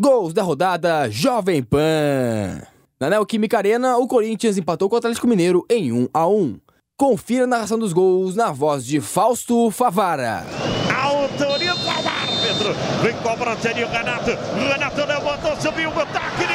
Gols da rodada Jovem Pan. Na Neoquímica Arena, o Corinthians empatou com o Atlético Mineiro em 1 a 1. Confira a narração dos gols na voz de Fausto Favara. Autoriza o árbitro. Vem cobrança de Renato. Renato levantou, subiu o ataque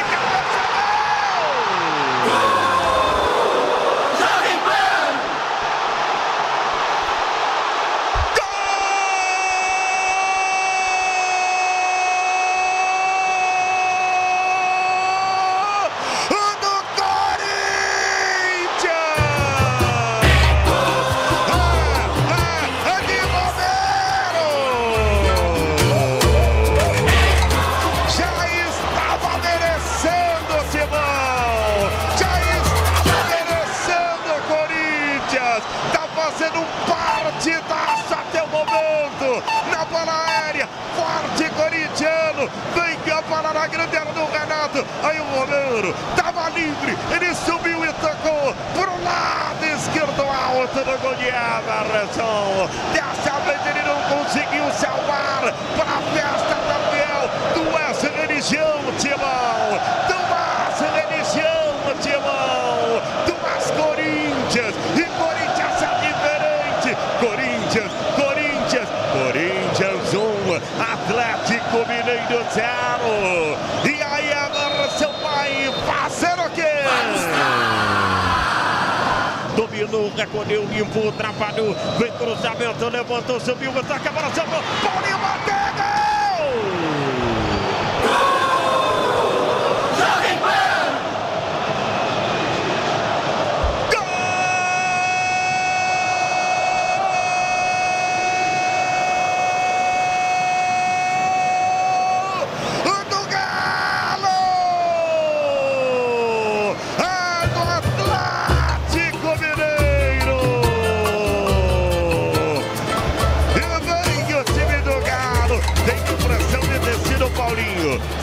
Aí o Romero estava livre, ele subiu e tocou pro lado esquerdo. Alto do gol de Everson. Dessa vez ele não conseguiu salvar para a festa da Fiel do S Religião, Timão. Do S Religião, Timão. Do S Corinthians. E Corinthians é diferente. Corinthians, Corinthians, Corinthians 1, um, Atlético Mineiro 0. E aí agora seu pai fazer o quê? Dominou, recolheu, limpou, atrapalhou, vem cruzamento, levantou, subiu, ataca a bola, salvou, Paulinho bateu,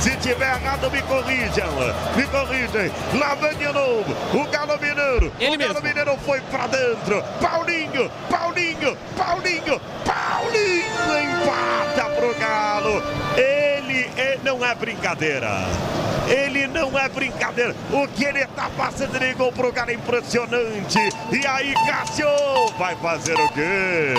Se tiver errado, me corrijam. Me corrijam. Lá vem de novo. O Galo Mineiro. Ele o Galo mesmo. Mineiro foi pra dentro. Paulinho, Paulinho, Paulinho, Paulinho empata pro Galo. Ele, ele não é brincadeira. Ele não é brincadeira. O que ele tá passando de gol pro Galo é impressionante. E aí, Cássio vai fazer o quê?